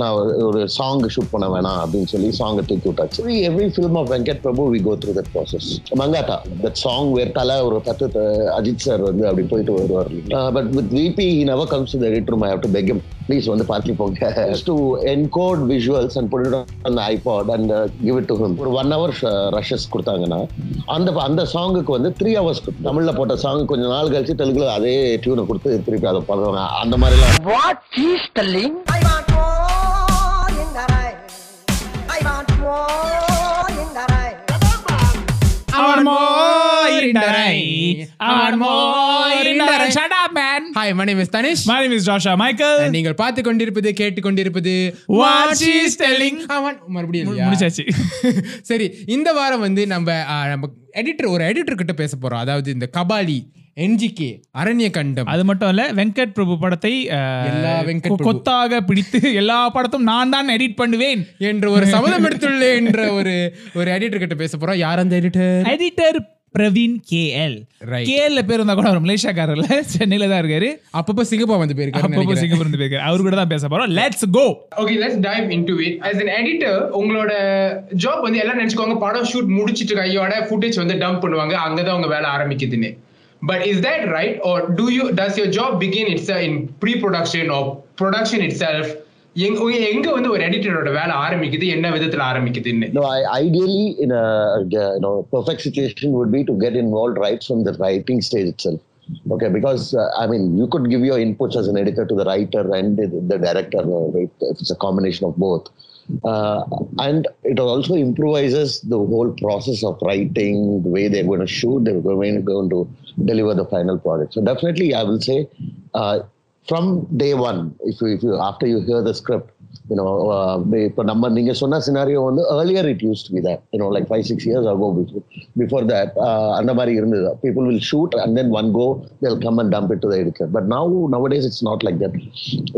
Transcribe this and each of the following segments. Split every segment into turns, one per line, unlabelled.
நான் ஒரு song shoot பண்ண வேணாம் அப்படின்னு சொல்லி சாங்கை தூக்கி விட்டாச்சு. Every film of Venkat Prabhu we go through that process Mankatha that song where Thala ஒரு பத்து அஜித் சார் வந்து அப்படி போயிட்டு வருவார். But with VP he never comes to the edit room I have to beg please வந்து பார்த்து போங்க. To encode visuals and put அந்த iPod and give it to him ஒரு ஒன் ஹவர் ரஷஸ் கொடுத்தாங்கன்னா அந்த அந்த சாங்குக்கு வந்து த்ரீ ஹவர்ஸ் தமிழ்ல போட்ட சாங் கொஞ்ச நாள் கழிச்சு தெலுங்குல அதே டியூனை கொடுத்து திருப்பி அதை பண்ணுவாங்க அந்த மாதிரிலாம்.
What
my name is Tanish.
My name is Joshua Michael.
And நீங்கள் பார்த்து கொண்டிருப்பது கேட்டு கொண்டிருப்பது
What she's telling.
மறுபடியும்
மு-? முடிச்சாச்சு.
சரி இந்த வாரம் வந்து நம்ம நம்ம எடிட்டர் ஒரு எடிட்டர் கிட்ட பேச போறோம். அதாவது இந்த கபாலி என்ஜிகே அரண்ய கண்டம்
அது மட்டும் இல்ல வெங்கட் பிரபு படத்தை
எல்லா வெங்கட்.
கொத்தாக பிடித்து எல்லா படத்தும் நான் தான் எடிட் பண்ணுவேன்.
என்ற ஒரு சபதம் எடுத்துள்ளேன் என்ற ஒரு ஒரு எடிட்டர் கிட்ட பேச போறோம். யார் அந்த editor
editor Praveen K L
Right.
K எல்ல பேர் இருந்தா கூட அவர் மலேசியாக்காரர்ல. சென்னையில தான் இருக்காரு.
அப்பப்போ சிங்கப்பூர் வந்து போயிருக்காரு
அப்பப்போ சிங்கப்பூர் இருந்து போயிருக்காரு. அவர் கூட தான் பேச போறோம். Let's go
okay let's dive into it as an editor உங்களோட ஜாப் வந்து எல்லாம் நினைச்சுக்கோங்க படம் ஷூட் முடிச்சிட்டு கையோட ஃபுட்டேஜ் வந்து டம்ப் பண்ணுவாங்க. அங்கதான் உங்க வேலை ஆரம்பிக்குதுன்னு. But is that right or do you does your job begin it's in pre production or production itself எங்க வந்து ஒரு எடிட்டரோட வேலை ஆரம்பிக்குது என்ன விதத்துல ஆரம்பிக்குதுன்னு
No, I, ideally, in a uh, you know perfect situation would be to get involved right from the writing stage itself. Okay, because uh, I mean, you could give your inputs as an editor to the writer and the, the director, uh, if if it's a combination of both. Uh, and it also improvises the whole process of writing, the way they're going to shoot, they're going going to deliver the final product. So definitely, I will say, uh, from day one, if you, if you after you hear the script, you know, uh, இப்போ நம்ம நீங்க சொன்ன scenario வந்து earlier it used to be that, you know, like five six years ago before, before that, uh, அந்த மாதிரி இருந்தது. People will shoot and then one go they'll come and dump it to the editor. But now nowadays it's not like that.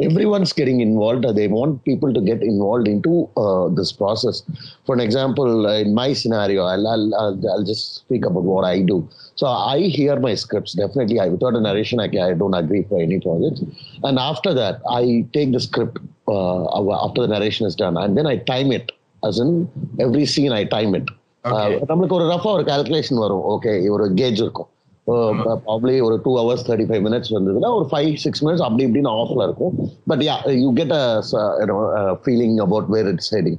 Everyone's getting involved. They want people to get involved into uh, this process. For an example, uh, in my scenario, I'll, I'll, I'll, I'll just speak about what I do. So I hear my scripts. Definitely, I, without a narration, I, I don't agree for any project. And after that, I take the script uh, after the narration is done, and then I time it. As in, every scene I time it.
Okay.
Uh, நம்மளுக்கு ஒரு Rafah ஒரு calculation வரும் okay ஒரு gauge இருக்கும் probably ஒரு two hours thirty five minutes வந்ததுன்னா ஒரு five six minutes அப்படி இப்படின்னு ஆஃப்ல இருக்கும் but yeah you get a feeling about where it's heading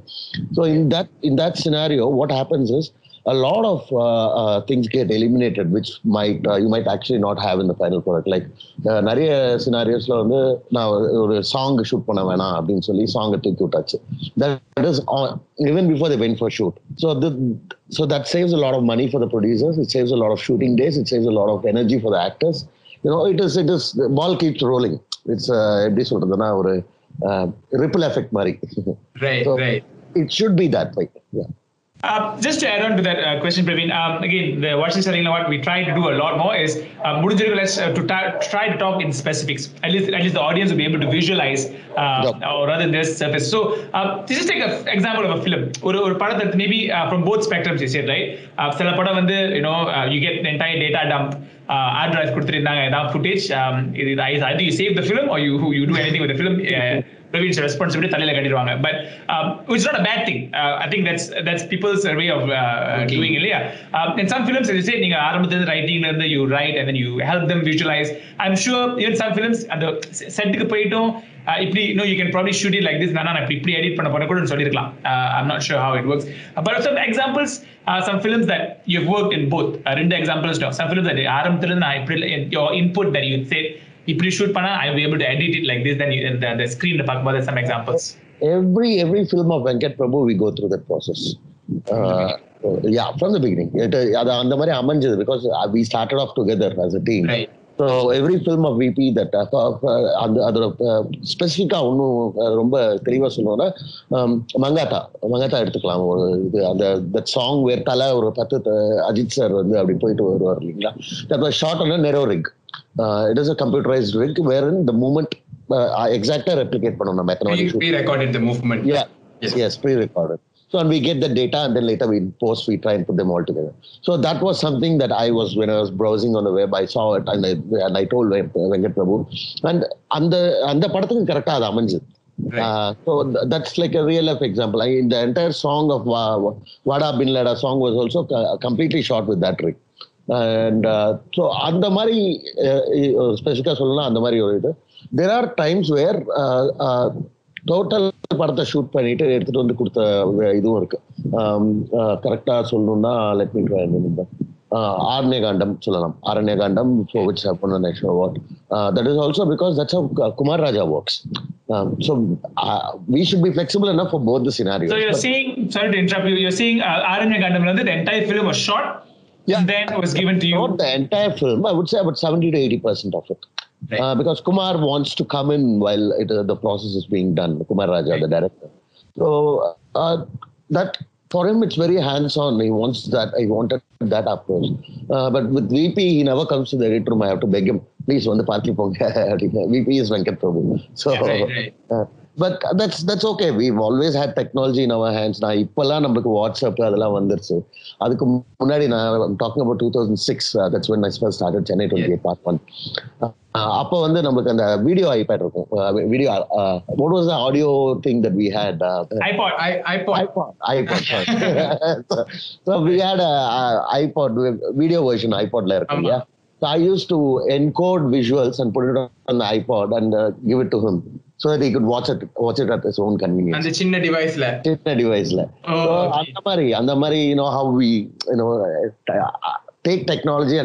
so in that in that scenario what happens is a lot of uh, uh, things get eliminated which might uh, you might actually not have in the final product like uh, நிறைய சினாரியோஸ்ல வந்து நான் ஒரு song shoot பண்ண வேணாம் அப்படின்னு சொல்லி சாங்கை தூக்கி விட்டாச்சு that is on, even before they went for shoot so the so that saves a lot of money for the producers it saves a lot of shooting days it saves a lot of energy for the actors you know it is it is the ball keeps rolling it's uh, எப்படி சொல்றதுன்னா ஒரு ripple effect மாதிரி
Right,
So,
right.
it should be that way yeah
Uh, just to add on to that uh, question, Praveen, um, again, the watching selling what we try to do a lot more is uh, முடிஞ்சிருக்கு, let's uh, to ta- try to talk in specifics. At least, at least the audience will be able to visualize, uh,
Yep.
or rather than this surface. So, uh, just take an example of a film. ஒரு ஒரு படத்தை maybe uh, from both spectrums you said, right? Uh, சில படம் வந்து you know uh, you get the entire data dump. Uh, hard drive கொடுத்துருந்தாங்க ஏதாவது. Um, இது save the film or you you do anything with the film. Uh, Praveen's responsibility தலையில கட்டிடுவாங்க but a bad thing uh, I think that's that's people's way of uh, doing இல்லையா um, in some films as you say நீங்க ஆரம்பத்துல ரைட்டிங்ல இருந்து you write and then you help them visualize I'm sure even some films அந்த செட்டுக்கு போயிட்டும் uh, இப்படி no you can probably shoot it like this நான் நான் இப்படி இப்படி edit பண்ண போறேன் கூட சொல்லிருக்கலாம் uh, I'm not sure how it works Uh, but some examples uh, some films that you've worked in both uh, ரெண்டு examples some films that ஆரம்பத்துல இருந்து நான் இப்படி your input that you said இப்படி ஷூட் பண்ணா I be able to edit it like this then you, the, the screen பார்க்கும்போது some examples
every every film of Venkat Prabhu we go through that process. Uh, yeah, from the beginning. It, அது அந்த மாதிரி அமைஞ்சது because we started off together as a team.
Right.
So every film of VP that uh, uh, அந்த அதோட ஸ்பெசிஃபிக்கா ஒன்றும் ரொம்ப தெளிவா சொல்லணும்னா um, மங்காத்தா மங்காத்தா எடுத்துக்கலாம். ஒரு இது அந்த தட் சாங் வேர் தலை ஒரு பத்து அஜித் சார் வந்து அப்படி போயிட்டு வருவார் இல்லைங்களா? That shot on narrow rig it is a computerised rig where in the moment எக்ஸாக்டா ரெப்ளிகேட் பண்ணணும் நம்ம எத்தனை
We recorded the movement.
Yeah. Yes, pre-recorded. So and we get the data and then later we post, we try and put them all together. So that was something that I was when I was browsing on the web, I saw it and I and I told Ven- Venkat Prabhu. And அந்த அந்த படத்துக்கு கரெக்டா அது அமைஞ்சது Uh, so th- that's like a real life example. I, the entire song of Va- Vada Bin Leda song was also co- completely shot with that trick. And uh, so அந்த மாதிரி ஸ்பெசிஃபிக்காக சொல்லலாம் அந்த மாதிரி ஒரு இது there are times where total படத்தை shoot பண்ணிட்டு எடுத்துட்டு வந்து கொடுத்த இதுவும் இருக்கு கரெக்டாக சொல்லணும்னா லெட் மீ ட்ரை சொல்லலாம் national award. Uh, that is also because that's how uh, Kumar Raja works. Um, so uh, we should be flexible enough for both the scenarios.
So you're
But-
saying, sorry to interrupt you, you're saying uh, Aranya Gandam, the entire film was shot
Yeah.
then was given to you.
Not the entire film. I would say about 70 to 80 percent of it.
Right.
Uh, because Kumar wants to come in while it, uh, the process is being done. Kumar Raja, the director. So uh, that for him, it's very hands-on. He wants that. He wanted that approach. Uh, but with VP, he never comes to the edit room. I have to beg him, please, on the party VP is Venkat Prabhu. So.
Yeah, right,
Uh, but that's that's okay. We've always had technology in our hands. நான் இப்பெல்லாம் நமக்கு WhatsApp அதெல்லாம் வந்துருச்சு அதுக்கு முன்னாடி நான் talking about two thousand six that's when I first started Chennai twenty eight part one அப்போ வந்து நமக்கு அந்த வீடியோ ஐபேட் இருக்கும் video what was audio thing that we had
iPod.
I, iPod.
iPod, iPod. sorry. so, so we had a, a iPod video version iPod la இருக்கு இல்லையா So I used to encode visuals and put it on the iPod and uh, give it to him so that he could watch it watch it at his own convenience.
அந்த சின்ன டிவைஸ்ல
சின்ன டிவைஸ்ல
Oh.
அந்த மாதிரி அந்த மாதிரி you know how we you know uh, take technology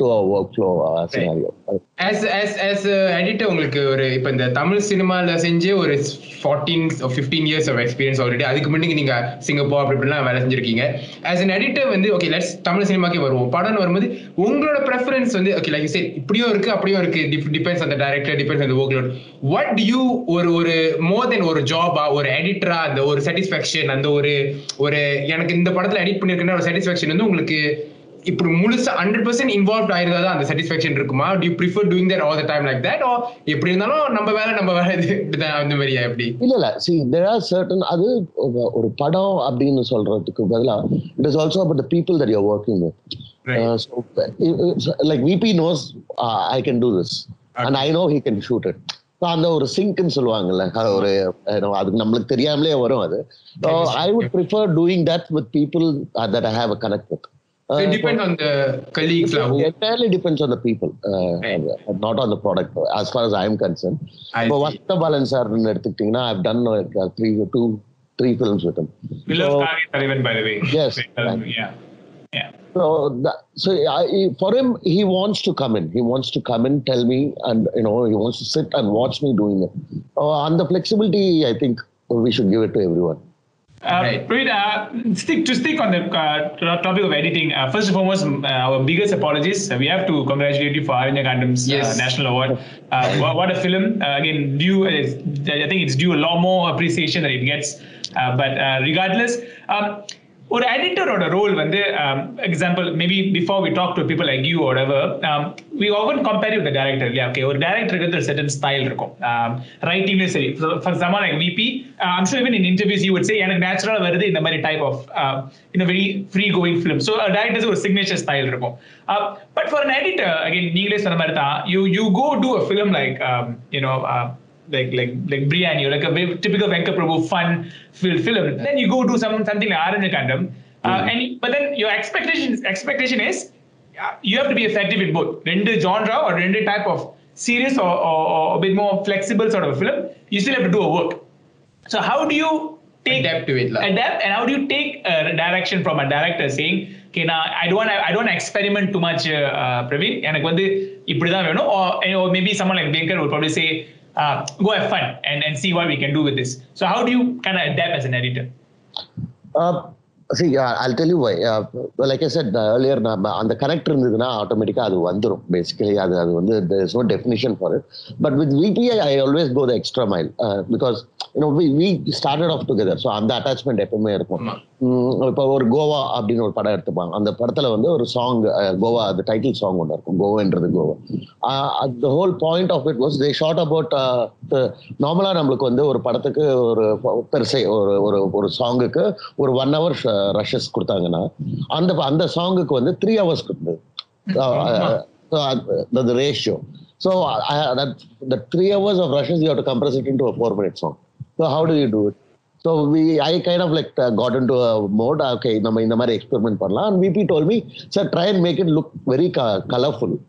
workflow uh, scenario.
As as as editor உங்களுக்கு ஒரு இப்போ இந்த தமிழ் சினிமால செஞ்சு ஒரு fourteen fifteen years of experience already அதுக்கு முன்னாடி நீங்க சிங்கப்பூர் அப்படி இப்படிலாம் வேலை செஞ்சிருக்கீங்க. ஆஸ் an எடிட்டர் வந்து ஓகே லெட்ஸ் தமிழ் சினிமாக்கே வருவோம். படம்னு வரும்போது உங்களோட ப்ரெஃபரன்ஸ் வந்து ஓகே லைக் சரி இப்படியும் இருக்கு அப்படியும் இருக்கு. டிபெண்ட்ஸ் அந்த டைரக்டர் டிபெண்ட்ஸ் அந்த ஒர்க் லோட் வாட் யூ ஒரு ஒரு மோர் தென் ஒரு ஜாபா ஒரு எடிட்டரா அந்த ஒரு சாட்டிஸ்ஃபேக்ஷன் அந்த ஒரு ஒரு எனக்கு இந்த படத்துல எடிட் பண்ணிருக்கேன்னா ஒரு சாட்டிஸ்ஃபேக்ஷன் வந்து உங்களுக்கு இப்படி முழுசா ஹண்ட்ரட் பர்சன்ட் இன்வால்வ் ஆயிருந்தா தான் அந்த சாட்டிஸ்ஃபேக்ஷன் இருக்குமா? Do you prefer doing that all the time like that or எப்படி இருந்தாலும் நம்ம வேலை நம்ம வேலை இப்படிதான் அந்த மாதிரியா எப்படி?
இல்ல இல்ல. சி தேர் ஆர் சர்டன் அது ஒரு- படம் அப்படின்னு சொல்றதுக்கு பதிலா it is also about the people that you're
working
with like VP knows I can do this and I know he can shoot it அந்த ஒரு சிங்க்னு சொல்லுவாங்கல்ல அது ஒரு அதுக்கு நம்மளுக்கு தெரியாமலே வரும் அது. I would prefer doing that with people that I have a connect with
It depend on the colleagues
It entirely depends on the people, uh,
Right.
not on the product. As far as I am concerned,
I
இப்போ
see.
வசந்த Balan sir எடுத்துக்கிட்டீங்கன்னா I've done like, uh, three, two, three films with him.
We love
So-
Kage Taliban, by the way.
Yes.
Um, yeah. Yeah.
So, that, so I, for him, he wants to come in. He wants to come in, tell me, and you know, he wants to sit and watch me doing it. Uh, and the flexibility, I think, we should give it to everyone.
Uh,
Right.
Praveen, uh, stick to stick on the uh, topic of editing. Uh, first and foremost, uh, our biggest apologies. Uh, we have to congratulate you for Aranya Gandam's
Yes.
uh, national award. Uh, what, what a film! Uh, again, due. Uh, I think it's due a lot more appreciation that it gets. Uh, but uh, regardless. Um, ஒரு எடிட்டரோட role வந்து example maybe before we talk to people like you other we ஆவன் compare with director இல்லையா? Okay ஒரு டேரக்டருக்கு வந்து certain style இருக்கும். ரைட்டிங்லயும் சரி. For example like VP I'm sure even in interviews you would எனக்கு நேச்சுரலா வருது இந்த மாதிரி type of in very free going film so directors ஒரு சிக்னேச்சர் ஸ்டைல் இருக்கும். But for an editor again நீங்களே சொன்ன மாதிரி தான் you you go to a film like you know like like like Briani or like a very typical Venkat Prabhu fun filled film. Then you go do some something like Aranya Kandam, uh, and but then your expectation expectation is uh, you have to be effective in both render genre or render type of serious or, or, or a bit more flexible sort of a film. You still have to do a work. So how do you take
Adapt to it, lah.
adapt and how do you take a direction from a director saying okay now I don't wanna, I don't wanna experiment too much uh, uh, Praveen எனக்கு வந்து இப்படிதான் வேணும் or, or maybe someone like Venkat would probably say uh, go have fun and, and see what we can do with this. So how do you kind of adapt as an editor?
Uh, see, uh, I'll tell you why. Uh, like I said uh, earlier, அந்த connect இருந்ததுன்னா ஆட்டோமேட்டிக்காக அது வந்துடும் basically அது அது வந்து for it. But with VPI I always go the extra mile uh, because you know we we started off together so அந்த attachment எப்பவுமே இருக்கும். இப்போ ஒரு கோவா அப்படின்னு ஒரு படம் எடுத்துப்பாங்க. அந்த படத்துல வந்து ஒரு சாங் கோவா அது டைட்டில் சாங் ஒன்று இருக்கும். கோவான்றது Goa. The whole point of it was they shot about நார்மலா நம்மளுக்கு வந்து ஒரு படத்துக்கு ஒரு பெருசை ஒரு ஒரு ஒரு சாங்குக்கு ஒரு ஒன் ஹவர் ரஷஸ் கொடுத்தாங்கன்னா அந்த அந்த சாங்குக்கு வந்து த்ரீ ஹவர்ஸ் கொடுத்தது ratio So I, that the three hours of rushes you have to compress it into a four minute song. So how do you do it? So we I kind of like uh, got into a mode. Okay, நம்ம இந்த மாதிரி experiment பண்ணலாம். Told me, sir, try and make it look very co- colorful.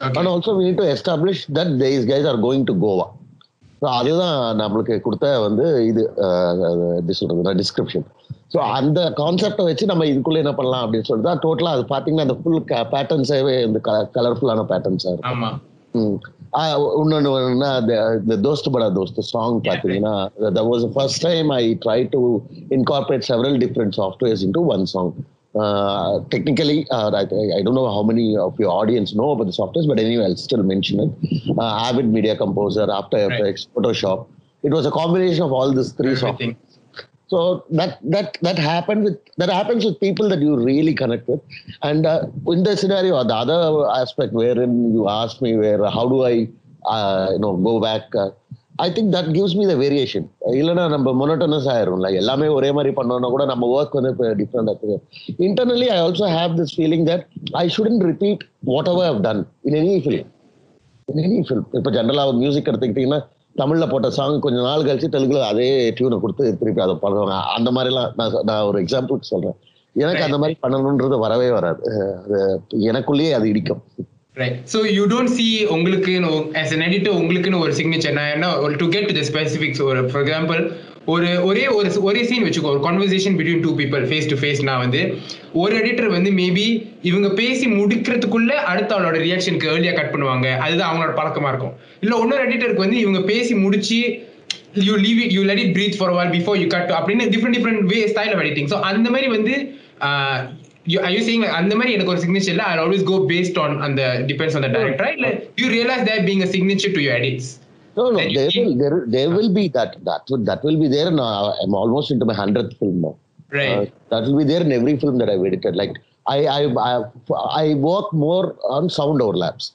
Okay.
And also we need to establish that these guys are going to Goa. So அதுதான் நம்மளுக்கு கொடுத்த வந்து இது எப்படி சொல்றது டிஸ்கிரிப்ஷன் ஸோ அந்த கான்செப்டை வச்சு நம்ம இதுக்குள்ள என்ன பண்ணலாம் அப்படின்னு சொல்லிட்டு தான் டோட்டலாக அது பார்த்தீங்கன்னா அந்த ஃபுல் பேட்டர்ன்ஸாகவே இந்த கலர்ஃபுல்லான பேட்டர்ன்ஸாக இருக்கும். இன்னொன்னு the the Dost Bada Dost song was the first time I tried to incorporate several different softwares into one song. Uh, technically, uh, I, I don't know how many of your audience know about the softwares, but anyway, I'll still mention it. Uh, Avid Media Composer, After Effects, Photoshop. It was a combination of all these three softwares. So that that that happened with that happens with people that you really connect with, and uh, in the scenario, the other aspect wherein you ask me where how do I, uh, you know, go back. I think that gives me the variation இல்லைன்னா நம்ம monotonous ஆயிரும்ல. எல்லாமே ஒரே மாதிரி பண்ணோம்னா கூட நம்ம work வந்து இப்போ டிஃப்ரெண்டாக internally I also have this feeling that I shouldn't repeat whatever have done in any film any film இப்போ ஜென்ரலாக மியூசிக் எடுத்துக்கிட்டிங்கன்னா தமிழ்ல போட்ட சாங் கொஞ்ச நாள் கழிச்சு தெலுங்குல அதே டியூனை கொடுத்து திருப்பி அதை பண்ணுவாங்க. அந்த மாதிரிலாம் நான் நான் ஒரு எக்ஸாம்பிளுக்கு சொல்றேன். எனக்கு அந்த மாதிரி பண்ணணுன்றது வரவே வராது. அது எனக்குள்ளேயே அது இடிக்கும்.
Right so you don't see உங்களுக்குன்னு ஆஸ் அன் எடிட்டர் உங்களுக்குன்னு ஒரு சிக்னேச்சர் நான் என்ன ஒரு to get to the specifics ஒரு ஃபார் எக்ஸாம்பிள் ஒரு ஒரே ஒரு ஒரே சீன் வச்சுக்கோ ஒரு conversation between two people face to ஃபேஸ்னா வந்து ஒரு எடிட்டர் வந்து மேபி இவங்க பேசி முடிக்கிறதுக்குள்ள அடுத்த அவளோட ரியாக்ஷனுக்கு ஏர்லியாக கட் பண்ணுவாங்க. அதுதான் அவங்களோட பழக்கமாக இருக்கும். இல்லை இன்னொரு எடிட்டருக்கு வந்து இவங்க பேசி முடிச்சு you leave it you let it breathe for while before you cut அப்படின்னு different different way style of editing so அந்த மாதிரி வந்து ஐ யூ சேயிங் அந்த மாதிரி எனக்கு ஒரு சிக்னேச்சர் இல்ல I always go based on அந்த டிபெண்ட்ஸ் ஆன் த டைரக்டர் இல்ல you realise that being a signature to you edits
No, no,
Then you
there
keep-
will, there, there will be that. That will, that will be there. Now, I'm almost into my hundredth film now.
Right.
Uh, that will be there in every film that I've edited. Like I, I, I, I work more on sound overlaps.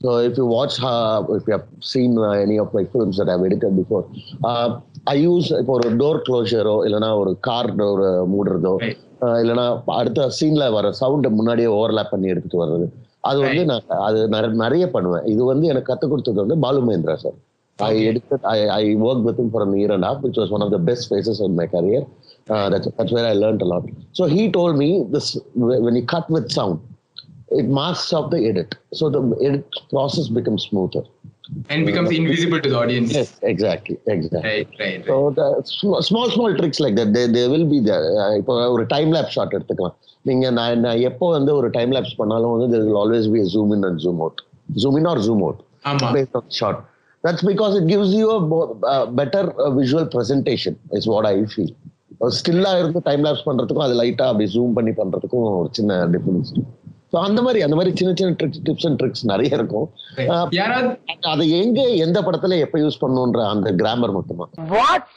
So if you watch, uh, if you have seen uh, any of my films that I've edited before, uh, I use இப்போ ஒரு door க்ளோஷரோ இல்லைன்னா ஒரு car door மூடுறதோ
Right.
uh, இல்லைன்னா அடுத்த சீன்ல வர சவுண்டை முன்னாடியே ஓவர்லாப் பண்ணி எடுத்துட்டு வர்றது அது வந்து. நான் அது நிறைய- பண்ணுவேன் இது வந்து எனக்கு கற்றுக் கொடுத்தது வந்து Balu Mahendra sir I edited, I, I worked with him for a year and a half, which was one of the best phases of my career. Uh, that's, that's where I learned a lot. So he told me this when you cut with sound, it masks out the edit. So the process becomes
invisible to the audience
Yes, exactly, exactly.
Right right
So the small, small small tricks like that, they, they will be there. Uh, இப்போ ஒரு time lab shot எடுத்துக்கலாம் நீங்க நான் நான் எப்போ வந்து ஒரு time labs பண்ணாலும் வந்து there will always be a zoom in and zoom out. Zoom in or zoom out.
ஆமா
based on shot. That's because it gives you a uh, better uh, visual presentation. Is what I feel. ஸ்டில்லா இருந்து time labs பண்றதுக்கும் அது லைட்டா அப்படி zoom பண்ணி பண்றதுக்கும் ஒரு சின்ன டிஃபரன்ஸ் ஸோ அந்த மாதிரி அந்த மாதிரி சின்ன சின்ன ட்ரிக்ஸ் டிப்ஸ் அண்ட் ட்ரிக்ஸ் நிறைய இருக்கும். அதை எங்க எந்த படத்துல எப்ப யூஸ் பண்ணுன்ற அந்த கிராமர் மட்டுமா
வாட்